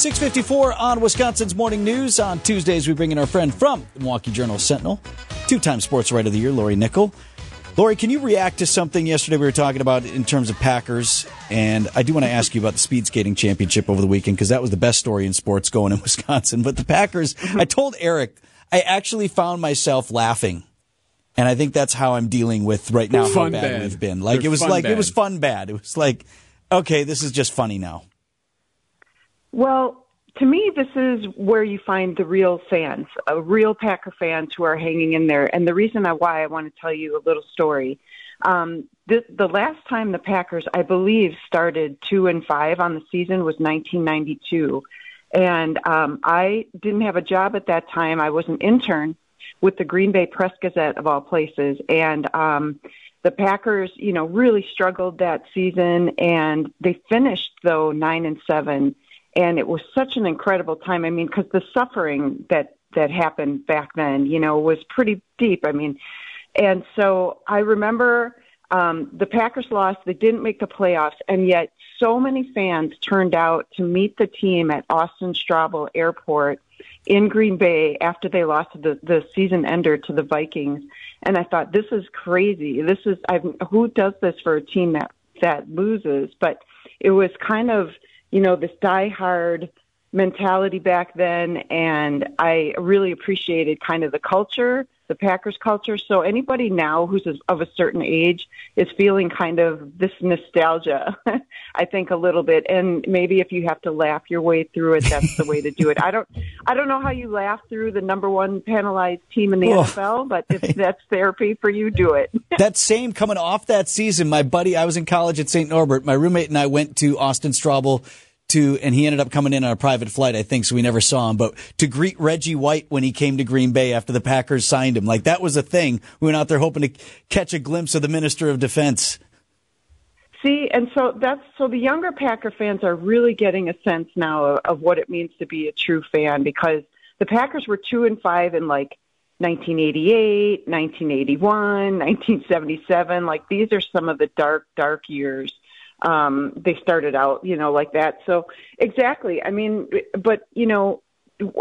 654 on Wisconsin's Morning News. On Tuesdays, we bring in our friend from the Milwaukee Journal Sentinel, two-time Sports Writer of the Year, Lori Nickel. Lori, can you react to something yesterday we were talking about in terms of Packers? And I do want to ask you about the speed skating championship over the weekend because that was the best story in sports going in Wisconsin. But the Packers, I told Eric, I actually found myself laughing. And I think that's how I'm dealing with right now Fun how bad, bad. we've been. Like They're it was like it was fun bad. It was like, okay, this is just funny now. Well, to me, this is where you find the real fans, a real Packer fans who are hanging in there. And the reason I, why I want to tell you a little story. Um, this, the last time the Packers, I believe, started two and five on the season was 1992, and um, I didn't have a job at that time. I was an intern with the Green Bay Press Gazette of all places, and um, the Packers, you know, really struggled that season, and they finished though nine and seven, and it was such an incredible time. I mean, because the suffering that that happened back then, you know, was pretty deep. I mean, and so I remember um, the Packers lost. They didn't make the playoffs, and yet so many fans turned out to meet the team at Austin Straubel Airport in Green Bay after they lost the the season ender to the Vikings. And I thought, this is crazy. This is I've, who does this for a team that that loses? But it was kind of you know this diehard mentality back then, and I really appreciated kind of the culture, the Packers culture. So anybody now who's of a certain age is feeling kind of this nostalgia, I think a little bit. And maybe if you have to laugh your way through it, that's the way to do it. I don't, I don't know how you laugh through the number one penalized team in the Oh. NFL, but if that's therapy for you, do it. that same coming off that season, my buddy, I was in college at St. Norbert. My roommate and I went to Austin Straubel to, and he ended up coming in on a private flight, I think, so we never saw him, but to greet Reggie White when he came to Green Bay after the Packers signed him. Like that was a thing. We went out there hoping to catch a glimpse of the Minister of Defense. See, and so that's so the younger Packer fans are really getting a sense now of, of what it means to be a true fan because the Packers were two and five in like 1988, 1981, 1977. Like these are some of the dark, dark years. Um, they started out, you know, like that. So exactly. I mean, but you know,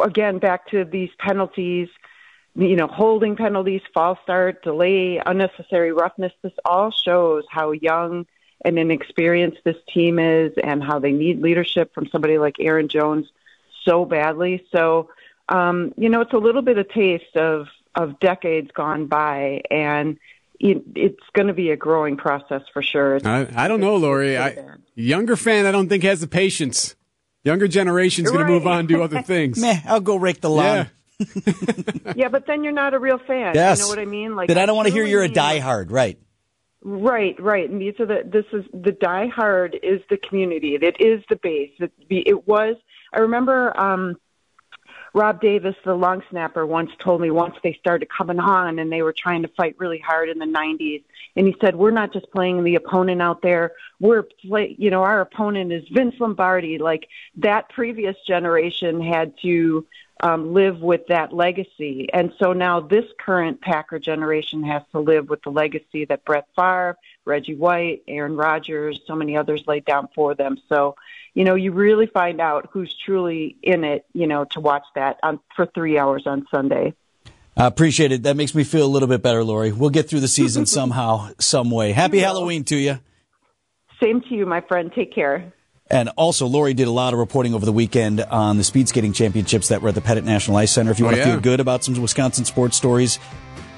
again, back to these penalties you know, holding penalties, false start, delay, unnecessary roughness. This all shows how young and inexperienced this team is and how they need leadership from somebody like Aaron Jones so badly. So, um, you know, it's a little bit of taste of, of decades gone by and it's going to be a growing process for sure. It's- I, I don't know, Lori. I, younger fan, I don't think has the patience. Younger generation's going to move on and do other things. Meh, I'll go rake the lawn. Yeah. yeah, but then you're not a real fan. Yes. You know what I mean? Like Then I don't want to hear you're a diehard, right? Right, right. And these are the this is the diehard is the community. It is the base. It, it was. I remember um, Rob Davis, the long snapper, once told me once they started coming on and they were trying to fight really hard in the '90s, and he said, "We're not just playing the opponent out there. We're play. You know, our opponent is Vince Lombardi. Like that previous generation had to." Um, live with that legacy. And so now this current Packer generation has to live with the legacy that Brett Favre, Reggie White, Aaron Rodgers, so many others laid down for them. So, you know, you really find out who's truly in it, you know, to watch that on, for three hours on Sunday. I appreciate it. That makes me feel a little bit better, Lori. We'll get through the season somehow, some way. Happy Halloween to you. Same to you, my friend. Take care. And also, Lori did a lot of reporting over the weekend on the speed skating championships that were at the Pettit National Ice Center. If you Oh, want to yeah. feel good about some Wisconsin sports stories,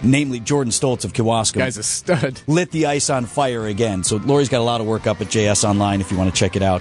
namely Jordan Stolz of Kewaskum, Guy's a stud. lit the ice on fire again. So Lori's got a lot of work up at JS Online if you want to check it out.